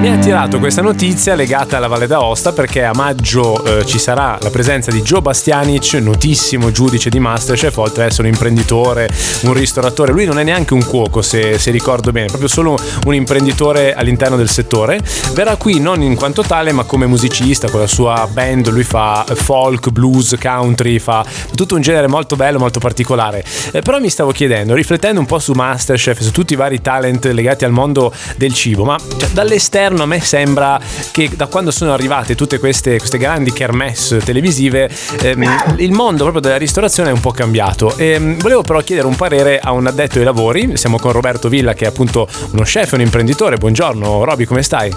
Mi ha attirato questa notizia legata alla Valle d'Aosta perché a maggio eh, ci sarà la presenza di Joe Bastianic, notissimo giudice di Masterchef, oltre ad essere un imprenditore, un ristoratore. Lui non è neanche un cuoco, se, se ricordo bene, proprio solo un imprenditore all'interno del settore. Verrà qui non in quanto tale, ma come musicista con la sua band. Lui fa folk, blues, country, fa tutto un genere molto bello, molto particolare. Eh, però mi stavo chiedendo, riflettendo un po' su Masterchef, su tutti i vari talent legati al mondo del cibo, ma cioè, dall'esterno all'esterno a me sembra che da quando sono arrivate tutte queste, queste grandi kermesse televisive ehm, il mondo proprio della ristorazione è un po' cambiato. E, ehm, volevo però chiedere un parere a un addetto ai lavori, siamo con Roberto Villa che è appunto uno chef e un imprenditore. Buongiorno Roby, come stai?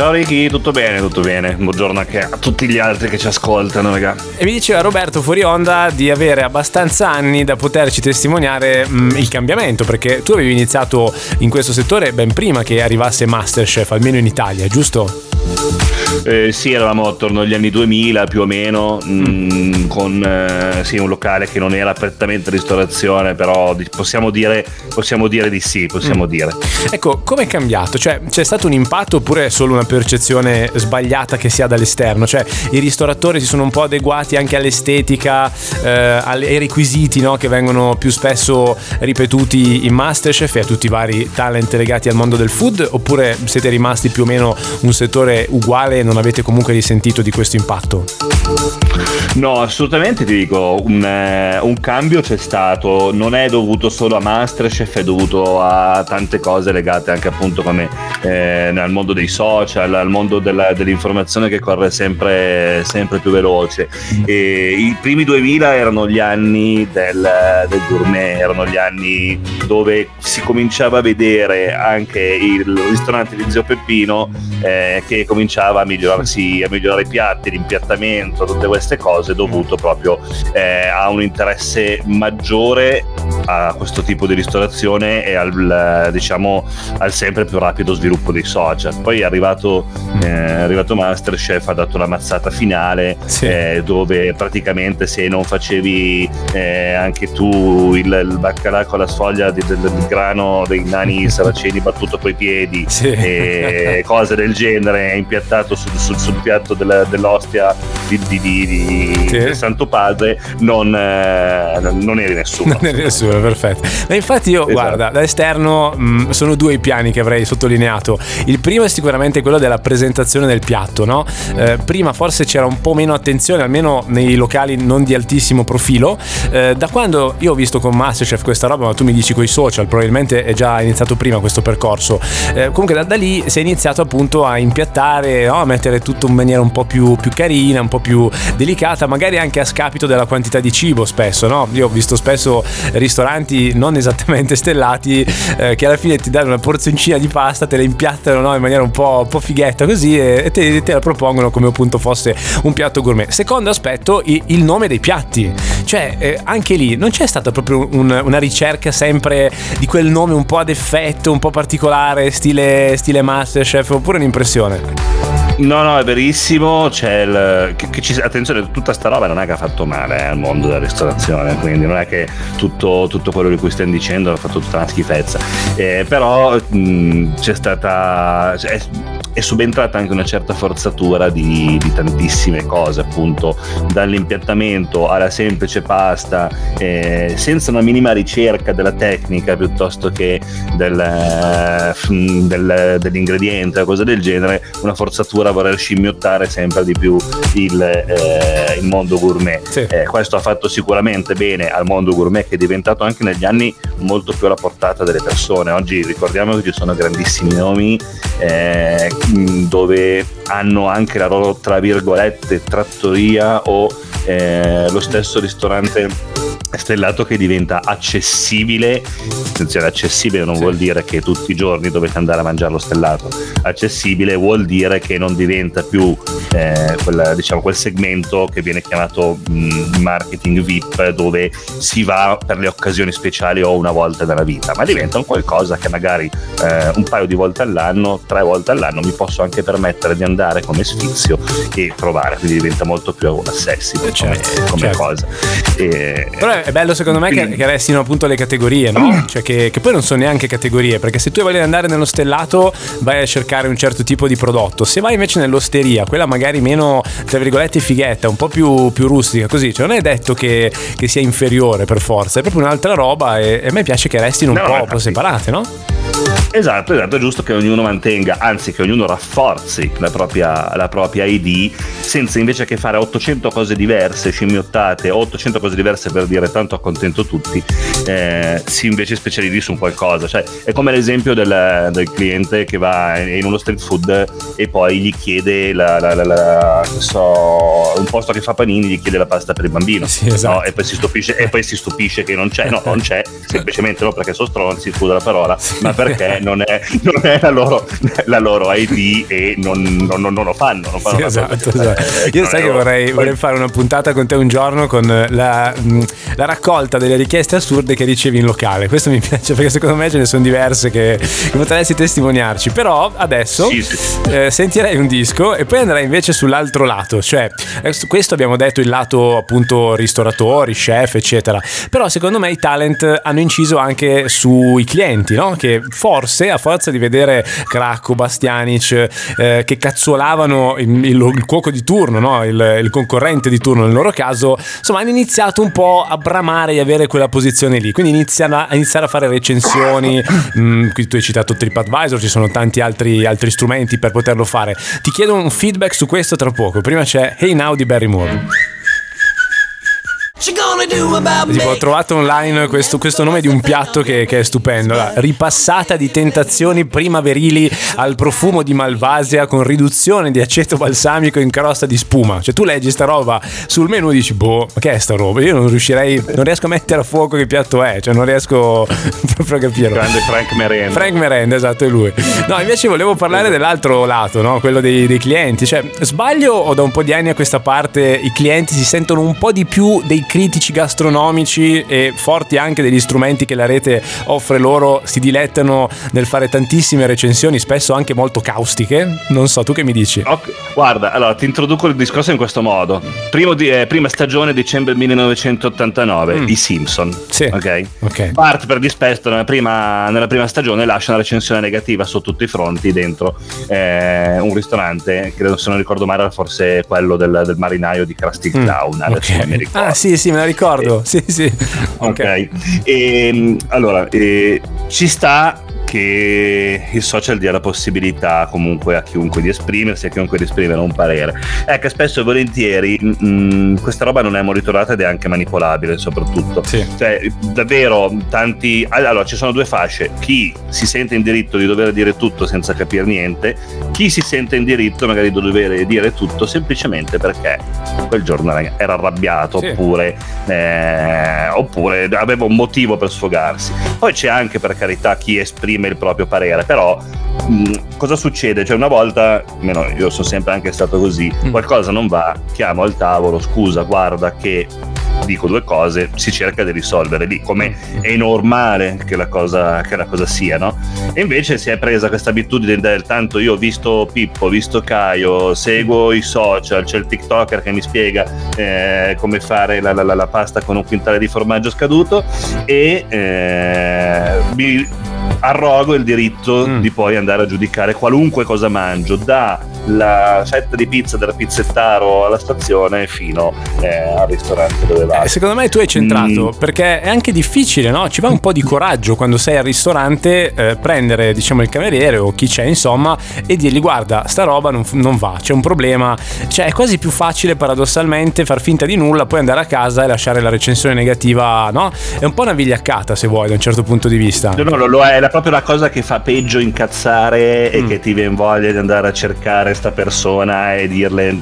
Ciao Ricky, tutto bene, tutto bene. Buongiorno anche a tutti gli altri che ci ascoltano, raga. E mi diceva Roberto fuori onda di avere abbastanza anni da poterci testimoniare mh, mm, il cambiamento, perché tu avevi iniziato in questo settore ben prima che arrivasse Masterchef, almeno in Italia, giusto? Eh, sì, eravamo attorno agli anni 2000 più o meno, mh, mm, con eh, sì, un locale che non era prettamente ristorazione, però possiamo dire, possiamo dire di sì, possiamo mm. dire. Ecco, come è cambiato? Cioè, c'è stato un impatto oppure è solo una percezione sbagliata che si ha dall'esterno? Cioè, i ristoratori si sono un po' adeguati anche all'estetica, eh, ai requisiti no? che vengono più spesso ripetuti in Masterchef e a tutti i vari talent legati al mondo del food, oppure siete rimasti più o meno un settore uguale e non avete comunque risentito di questo impatto? No, assolutamente ti dico, un, eh, un, cambio c'è stato, non è dovuto solo a Masterchef, è dovuto a tante cose legate anche appunto come eh, al mondo dei social, al mondo della, dell'informazione che corre sempre, sempre più veloce. E I primi 2000 erano gli anni del, del gourmet, erano gli anni dove si cominciava a vedere anche il ristorante di Zio Peppino eh, che cominciava a migliorarsi, a migliorare i piatti, l'impiattamento, tutte queste cose dovuto proprio eh, a un interesse maggiore a questo tipo di ristorazione e al, diciamo, al sempre più rapido sviluppo dei social. Poi è arrivato, eh, è arrivato Masterchef, ha dato la mazzata finale sì. eh, dove praticamente se non facevi eh, anche tu il, il, baccalà con la sfoglia di, del, del, grano dei nani saraceni battuto coi piedi sì. e cose del genere impiattato sul, sul, sul piatto della, dell'ostia di, di, di sì. del Santo Padre non, eh, non eri nessuno. Non eri nessuno, perfetto. Ma infatti io, esatto. guarda, da esterno mh, mm, sono due i piani che avrei sottolineato. Il primo è sicuramente quello della presentazione del piatto, no? Eh, prima forse c'era un po' meno attenzione, almeno nei locali non di altissimo profilo. Eh, da quando io ho visto con Masterchef questa roba, ma tu mi dici con i social, probabilmente è già iniziato prima questo percorso. Eh, comunque da, da, lì si è iniziato appunto a impiattare, no? a mettere tutto in maniera un po' più, più carina, un po' più delicata, magari anche a scapito della quantità di cibo spesso, no? Io ho visto spesso ristoranti non esattamente stellati eh, che alla fine ti danno una porzioncina di pasta, te la impiattano no? in maniera un po', un po', fighetta così e te, te, la propongono come appunto fosse un piatto gourmet. Secondo aspetto, il nome dei piatti. Cioè, eh, anche lì non c'è stata proprio un, una ricerca sempre di quel nome un po' ad effetto, un po' particolare, stile, stile Masterchef, oppure un'impressione? No, no, è verissimo. C'è il, che, che ci, attenzione, tutta sta roba non è che ha fatto male eh, al mondo della ristorazione, quindi non è che tutto, tutto quello di cui stiamo dicendo ha fatto tutta una schifezza. Eh, però mh, c'è stata. È, è subentrata anche una certa forzatura di, di, tantissime cose, appunto, dall'impiattamento alla semplice pasta, eh, senza una minima ricerca della tecnica piuttosto che del, del, dell'ingrediente o cose del genere, una forzatura a voler scimmiottare sempre di più il, eh, il mondo gourmet. Sì. Eh, questo ha fatto sicuramente bene al mondo gourmet che è diventato anche negli anni molto più alla portata delle persone. Oggi ricordiamo che ci sono grandissimi nomi eh, dove hanno anche la loro, tra virgolette, trattoria o eh, lo stesso ristorante stellato che diventa accessibile attenzione accessibile non sì. vuol dire che tutti i giorni dovete andare a mangiare lo stellato accessibile vuol dire che non diventa più eh, quel, diciamo, quel segmento che viene chiamato mh, marketing VIP dove si va per le occasioni speciali o una volta nella vita ma diventa un qualcosa che magari eh, un paio di volte all'anno tre volte all'anno mi posso anche permettere di andare come sfizio e provare quindi diventa molto più accessibile certo, come, come certo. cosa e, però è bello secondo me che, che, restino appunto le categorie, no? Cioè che, che, poi non sono neanche categorie, perché se tu voglio andare nello stellato vai a cercare un certo tipo di prodotto, se vai invece nell'osteria, quella magari meno, tra virgolette, fighetta, un po' più, più rustica, così, cioè non è detto che, che, sia inferiore per forza, è proprio un'altra roba e, e a me piace che restino un no, po', po' separate, no? Esatto, esatto, è giusto che ognuno mantenga, anzi che ognuno rafforzi la propria, la propria ID senza invece che fare 800 cose diverse, scimmiottate, 800 cose diverse per dire tanto accontento tutti, eh, si invece specializzi su qualcosa. Cioè, è come l'esempio del, del, cliente che va in uno street food e poi gli chiede la, la, la, so, un posto che fa panini, gli chiede la pasta per il bambino sì, esatto. no? e, poi stupisce, e, poi si stupisce, che non c'è. No, non c'è, semplicemente no perché sono stronzi, scusa la parola, ma perché non è, non è la, loro, la, loro, ID e non, non, non, lo fanno. Non fanno sì, esatto, esatto. Io sai che vorrei, vorrei, fare una puntata con te un giorno con la, la, raccolta delle richieste assurde che ricevi in locale. Questo mi piace perché secondo me ce ne sono diverse che, che potresti testimoniarci. Però adesso sì, sì. Eh, sentirei un disco e poi andrei invece sull'altro lato. Cioè, eh, questo abbiamo detto il lato appunto ristoratori, chef, eccetera. Però secondo me i talent hanno inciso anche sui clienti, no? Che forse forse a forza di vedere Cracco, Bastianic eh, che cazzolavano il, il, il, cuoco di turno, no? il, il, concorrente di turno nel loro caso, insomma hanno iniziato un po' a bramare di avere quella posizione lì, quindi iniziano a, iniziare a fare recensioni, mm, qui tu hai citato TripAdvisor, ci sono tanti altri, altri strumenti per poterlo fare. Ti chiedo un feedback su questo tra poco, prima c'è Hey Now di Barry Moore. Tipo, ho trovato online questo, questo, nome di un piatto che, che è stupendo. La ripassata di tentazioni primaverili al profumo di Malvasia con riduzione di aceto balsamico in crosta di spuma. Cioè, tu leggi sta roba sul menu e dici, boh, ma che è sta roba? Io non riuscirei, non riesco a mettere a fuoco che piatto è. Cioè, non riesco proprio a capire. Grande Frank Merenda. Frank Merenda, esatto, è lui. No, invece volevo parlare dell'altro lato, no? Quello dei, dei clienti. Cioè, sbaglio o da un po' di anni a questa parte i clienti si sentono un po' di più dei critici gastronomici e forti anche degli strumenti che la rete offre loro, si dilettano nel fare tantissime recensioni, spesso anche molto caustiche. Non so, tu che mi dici? Okay. Guarda, allora ti introduco il discorso in questo modo. Di, eh, prima stagione, dicembre 1989, mm. i Simpson. Sì. Ok. okay. Bart per dispetto nella prima, nella prima, stagione lascia una recensione negativa su tutti i fronti dentro eh, un ristorante, credo se non ricordo male era forse quello del, del marinaio di Krusty mm. Town. Okay. Ah sì, sì, me la ricordo ricordo, sì, sì. Ok. okay. E, ehm, allora, eh, ci sta che il social dia la possibilità comunque a chiunque di esprimersi, a chiunque di esprimere un parere. Ecco, spesso e volentieri mh, mm, questa roba non è monitorata ed è anche manipolabile soprattutto. Sì. Cioè, davvero tanti... Allora, ci sono due fasce. Chi si sente in diritto di dover dire tutto senza capire niente, chi si sente in diritto magari di dover dire tutto semplicemente perché quel giorno era arrabbiato sì. oppure, eh, oppure aveva un motivo per sfogarsi. Poi c'è anche per carità chi esprime esprime il proprio parere, però mh, mm, cosa succede? Cioè una volta, almeno io sono sempre anche stato così, mm. qualcosa non va, chiamo al tavolo, scusa, guarda che dico due cose, si cerca di risolvere lì, come mm. è normale che la cosa, che la cosa sia, no? E invece si è presa questa abitudine del tanto io ho visto Pippo, ho visto Caio, seguo i social, c'è il TikToker che mi spiega eh, come fare la, la, la, pasta con un quintale di formaggio scaduto e eh, mi arrogo il diritto mm. di poi andare a giudicare qualunque cosa mangio, dalla fetta di pizza del pizzettaro alla stazione fino eh, al ristorante dove vado. Eh, secondo me tu hai centrato, mm. perché è anche difficile, no? Ci va un po' di coraggio quando sei al ristorante eh, prendere, diciamo, il cameriere o chi c'è, insomma, e dirgli guarda, sta roba non, non va, c'è un problema. Cioè è quasi più facile paradossalmente far finta di nulla, poi andare a casa e lasciare la recensione negativa, no? È un po' una vigliaccata se vuoi da un certo punto di vista. No, no, lo è, la proprio la cosa che fa peggio incazzare mm. e che ti viene voglia di andare a cercare sta persona e dirle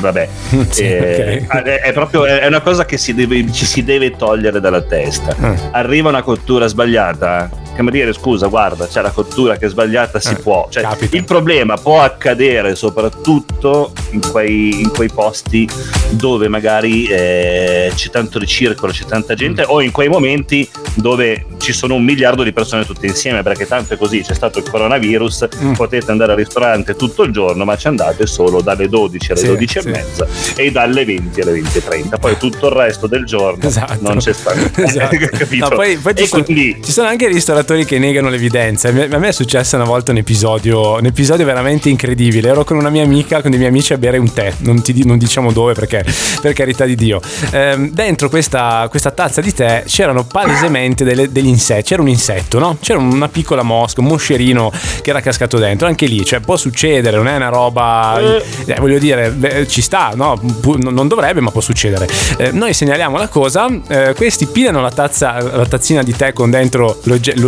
vabbè, sì, eh, okay. è, proprio è una cosa che si deve, ci si deve togliere dalla testa. Mm. Arriva una cottura sbagliata, cameriere scusa guarda c'è la cottura che è sbagliata si eh, può cioè, il problema può accadere soprattutto in quei, in quei posti dove magari eh, c'è tanto ricircolo c'è tanta gente mm. o in quei momenti dove ci sono un miliardo di persone tutte insieme perché tanto è così c'è stato il coronavirus mm. potete andare al ristorante tutto il giorno ma ci andate solo dalle 12 alle sì, 12 sì. e mezza e dalle 20 alle 20 e 30 poi tutto il resto del giorno esatto. non c'è stato esatto. no, poi, poi ci, sono, quindi... ci sono anche ristoranti ristoratori che negano l'evidenza. A me è successo una volta un episodio, un episodio veramente incredibile. Ero con una mia amica, con dei miei amici a bere un tè. Non, ti, non diciamo dove perché, per carità di Dio. Ehm, dentro questa, questa, tazza di tè c'erano palesemente delle, degli insetti. C'era un insetto, no? C'era una piccola mosca, un moscerino che era cascato dentro. Anche lì, cioè, può succedere, non è una roba. Eh, voglio dire, beh, ci sta, no? Non dovrebbe, ma può succedere. Eh, noi segnaliamo la cosa. Eh, questi pilano la tazza, la tazzina di tè con dentro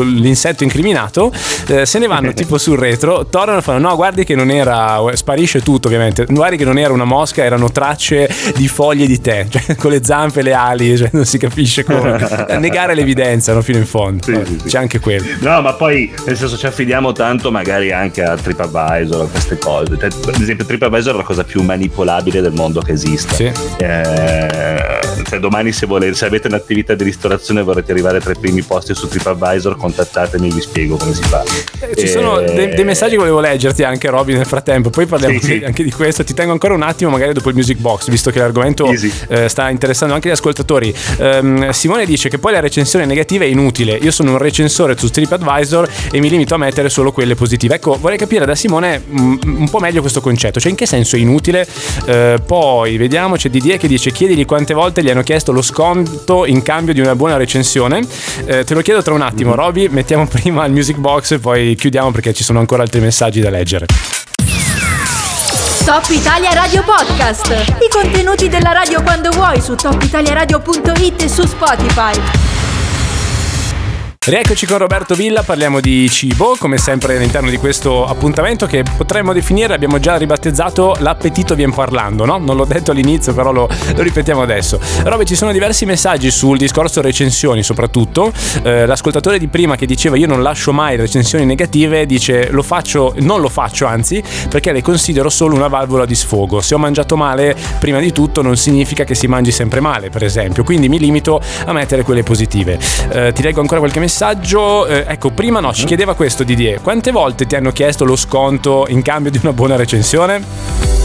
l'insetto incriminato, eh, se ne vanno tipo sul retro, tornano e fanno no guardi che non era, sparisce tutto ovviamente, guardi che non era una mosca, erano tracce di foglie di tè, cioè con le zampe e le ali, cioè, non si capisce come, negare l'evidenza no, fino in fondo, sì, sì, sì. c'è anche quello. No ma poi nel senso ci affidiamo tanto magari anche a TripAdvisor, a queste cose, ad esempio TripAdvisor è la cosa più manipolabile del mondo che esista. Sì. Eh, cioè, domani se, volete, se avete un'attività di ristorazione e vorrete arrivare tra i primi posti su TripAdvisor, contattatemi vi spiego come si fa. Eh, ci e... sono dei, dei, messaggi che volevo leggerti anche Robby nel frattempo, poi parliamo sì, sì. anche di questo. Ti tengo ancora un attimo, magari dopo il music box, visto che l'argomento eh, sta interessando anche gli ascoltatori. Um, Simone dice che poi la recensione negativa è inutile. Io sono un recensore su TripAdvisor e mi limito a mettere solo quelle positive. Ecco, vorrei capire da Simone um, un po' meglio questo concetto, cioè in che senso è inutile. Uh, poi vediamo, c'è Didier che dice chiedili quante volte gli hanno chiesto lo sconto in cambio di una buona recensione. Uh, te lo chiedo tra un attimo, mm-hmm. Roby mettiamo prima il music box e poi chiudiamo perché ci sono ancora altri messaggi da leggere. Top Italia Radio Podcast. I contenuti della radio quando vuoi su topitaliaradio.it e su Spotify. Rieccoci con Roberto Villa, parliamo di cibo, come sempre all'interno di questo appuntamento che potremmo definire, abbiamo già ribattezzato l'appetito vien parlando, no? Non l'ho detto all'inizio, però lo, lo ripetiamo adesso. Robe, ci sono diversi messaggi sul discorso recensioni soprattutto. Eh, l'ascoltatore di prima che diceva io non lascio mai recensioni negative, dice lo faccio, non lo faccio anzi, perché le considero solo una valvola di sfogo. Se ho mangiato male, prima di tutto non significa che si mangi sempre male, per esempio, quindi mi limito a mettere quelle positive. Eh, ti leggo ancora qualche messaggio messaggio. Eh, ecco, prima no, ci mm. chiedeva questo Didier. Quante volte ti hanno chiesto lo sconto in cambio di una buona recensione?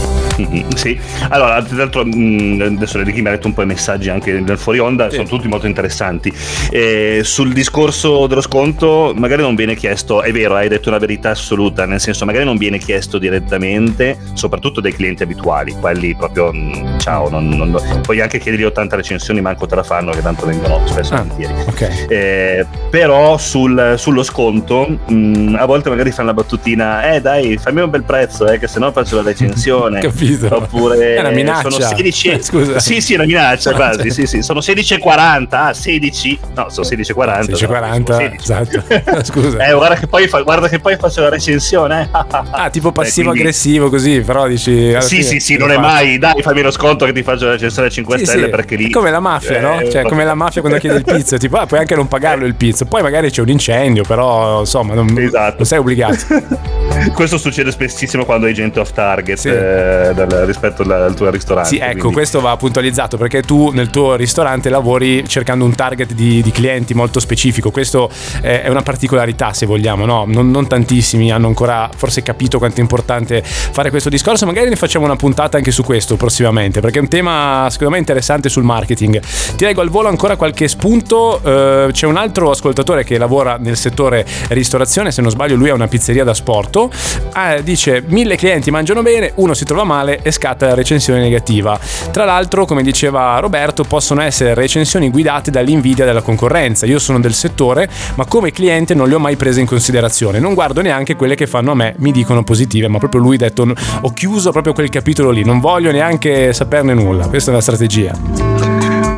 Sì, allora, tra l'altro mm, adesso Ricky mi ha detto un po' i messaggi anche nel fuori onda, sì. sono tutti molto interessanti. Eh, sul discorso dello sconto, magari non viene chiesto, è vero, hai detto una verità assoluta, nel senso magari non viene chiesto direttamente, soprattutto dai clienti abituali, quelli proprio mm, ciao, non, non, puoi anche chiedergli 80 recensioni, manco te la fanno, che tanto vengono spesso ah, okay. eh, però sul, sullo sconto, mh, mm, a volte magari fanno la battutina, eh dai, fammi un bel prezzo, eh, che se no faccio la recensione. Capito capito. Oppure è una minaccia. Sono 16. Eh, scusa. Sì, sì, una minaccia quasi. Sì, sì. Sono 16,40. Ah, 16. No, sono 16,40. 16,40. Esatto. Scusa. Eh, guarda che poi, fa, guarda che poi faccio la recensione. ah, tipo passivo-aggressivo eh, quindi... così, però dici. Sì, sì, sì, non è mai. Dai, fammi lo sconto che ti faccio la recensione a 5 sì, stelle sì. perché lì. Come la mafia, no? Eh, cioè, come la mafia quando chiede il pizzo. Tipo, ah, puoi anche non pagarlo il pizzo. Poi magari c'è un incendio, però insomma, non, esatto. non sei obbligato. Questo succede spessissimo quando hai gente off target sì. eh, dal, rispetto al, al, tuo ristorante. Sì, ecco, quindi. questo va puntualizzato perché tu nel tuo ristorante lavori cercando un target di, di clienti molto specifico. Questo è, una particolarità, se vogliamo, no? Non, non, tantissimi hanno ancora forse capito quanto è importante fare questo discorso. Magari ne facciamo una puntata anche su questo prossimamente, perché è un tema secondo me interessante sul marketing. Ti leggo al volo ancora qualche spunto. Uh, c'è un altro ascoltatore che lavora nel settore ristorazione, se non sbaglio lui ha una pizzeria da sport ah, dice mille clienti mangiano bene, uno si trova male e scatta la recensione negativa. Tra l'altro, come diceva Roberto, possono essere recensioni guidate dall'invidia della concorrenza. Io sono del settore, ma come cliente non le ho mai prese in considerazione. Non guardo neanche quelle che fanno a me, mi dicono positive, ma proprio lui ha detto ho chiuso proprio quel capitolo lì, non voglio neanche saperne nulla. Questa è una strategia.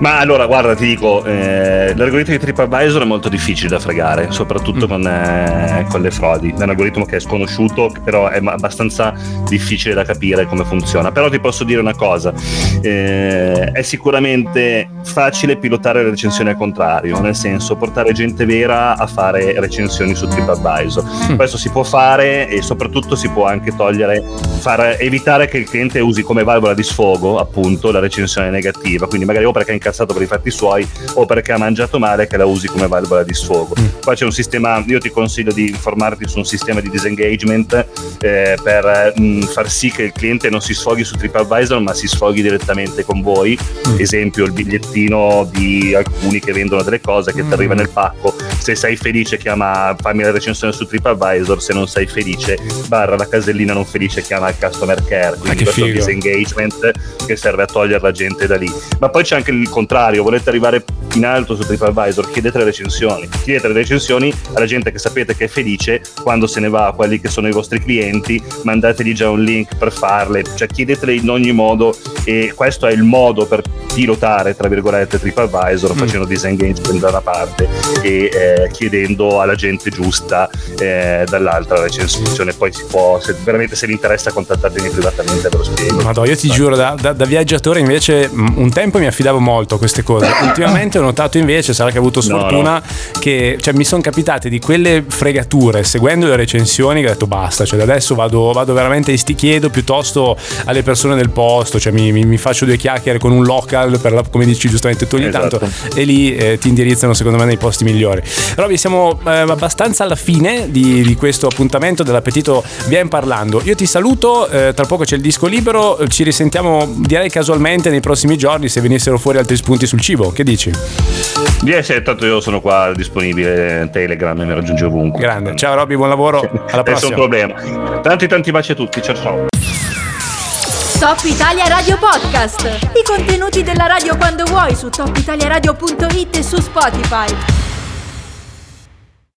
Ma allora, guarda, ti dico, eh, l'algoritmo di TripAdvisor è molto difficile da fregare, soprattutto mm. con, eh, con, le frodi. È un algoritmo che è sconosciuto, però è abbastanza difficile da capire come funziona. Però ti posso dire una cosa, eh, è sicuramente facile pilotare le recensioni al contrario, nel senso portare gente vera a fare recensioni su TripAdvisor. Mm. Questo si può fare e soprattutto si può anche togliere, far evitare che il cliente usi come valvola di sfogo appunto la recensione negativa, quindi magari o perché è in incazzato per i fatti suoi o perché ha mangiato male che la usi come valvola di sfogo. Mm. Qua c'è un sistema, io ti consiglio di informarti su un sistema di disengagement eh, per mh, mm, far sì che il cliente non si sfoghi su TripAdvisor ma si sfoghi direttamente con voi. Mm. Esempio il bigliettino di alcuni che vendono delle cose che mm. ti arriva nel pacco. Se sei felice chiama fammi la recensione su TripAdvisor, se non sei felice barra la casellina non felice chiama il customer care. Quindi questo figo. disengagement che serve a togliere la gente da lì. Ma poi c'è anche il contrario, volete arrivare in alto su TripAdvisor, chiedete le recensioni. Chiedete le recensioni alla gente che sapete che è felice quando se ne va a quelli che sono i vostri clienti, mandategli già un link per farle, cioè chiedetele in ogni modo e questo è il modo per pilotare, tra virgolette, TripAdvisor mm. facendo disengagement da una parte e eh, chiedendo alla gente giusta eh, dall'altra la recensione. Poi si può, se veramente se vi interessa contattatemi privatamente ve lo spiego. Madonna, io ti giuro, da, da, da viaggiatore invece un tempo mi affidavo molto a queste cose. Ultimamente ho notato invece, sarà che ho avuto sfortuna, no, no. che cioè, mi sono capitate di quelle fregature seguendo le recensioni che ho detto basta, cioè adesso vado, vado veramente sti chiedo piuttosto alle persone del posto, cioè mi, mi, mi, faccio due chiacchiere con un local, per la, come dici giustamente tu ogni esatto. tanto, e lì eh, ti indirizzano secondo me nei posti migliori. Robby, siamo eh, abbastanza alla fine di, di, questo appuntamento dell'appetito Viene parlando. Io ti saluto, eh, tra poco c'è il disco libero, ci risentiamo direi casualmente nei prossimi giorni se venissero fuori altri spunti sul cibo. Che dici? Yes, tanto io sono qua disponibile, Telegram mi raggiunge ovunque. Grande, ciao Robby, buon lavoro, alla prossima. Nessun problema. Tanti tanti baci a tutti, ciao ciao. Top Italia Radio Podcast. I contenuti della radio quando vuoi su topitaliaradio.it e su Spotify.